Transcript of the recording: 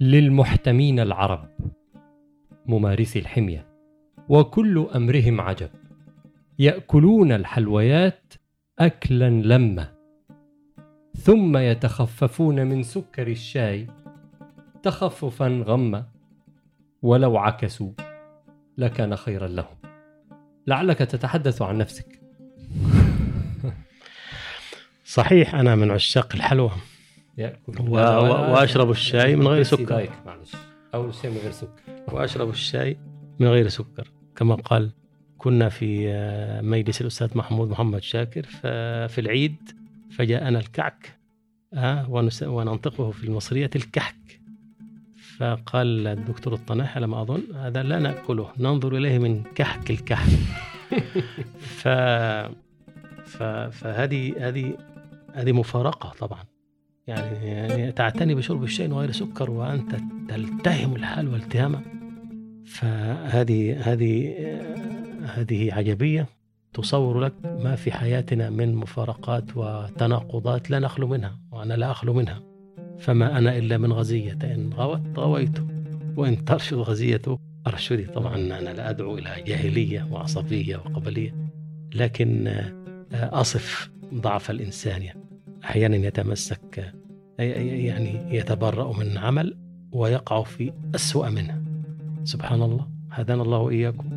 للمحتمين العرب ممارسي الحمية وكل أمرهم عجب. يأكلون الحلويات اكلا لما ثم يتخففون من سكر الشاي تخففا غما ولو عكسوا لكان خيرا لهم. لعلك تتحدث عن نفسك. صحيح أنا من عشاق الحلوى. و... و... وأشرب الشاي من غير سكر. معلش. اول شيء من غير سكر. وأشرب الشاي من غير سكر. كما قال كنا في آه، مجلس الأستاذ محمود محمد شاكر ففي العيد فجاءنا الكعك آه، وننطقه في المصرية الكحك. فقال الدكتور الطناح على ما أظن؟ هذا لا نأكله ننظر إليه من كحك الكحك. ف... ف... فهذه هذه هذه مفارقة طبعا. يعني, يعني تعتني بشرب الشاي غير سكر وأنت تلتهم الحلوى التهاما فهذه هذه هذه عجبية تصور لك ما في حياتنا من مفارقات وتناقضات لا نخلو منها وأنا لا أخلو منها. فما أنا إلا من غزية. إن غوت غويت وإن ترشد غزية أرشدي. طبعا أنا لا أدعو إلى جاهلية وعصبية وقبلية لكن أصف ضعف الإنسان أحيانا يتمسك يعني يتبرأ من عمل ويقع في أسوأ منه. سبحان الله. هدانا الله وإياكم.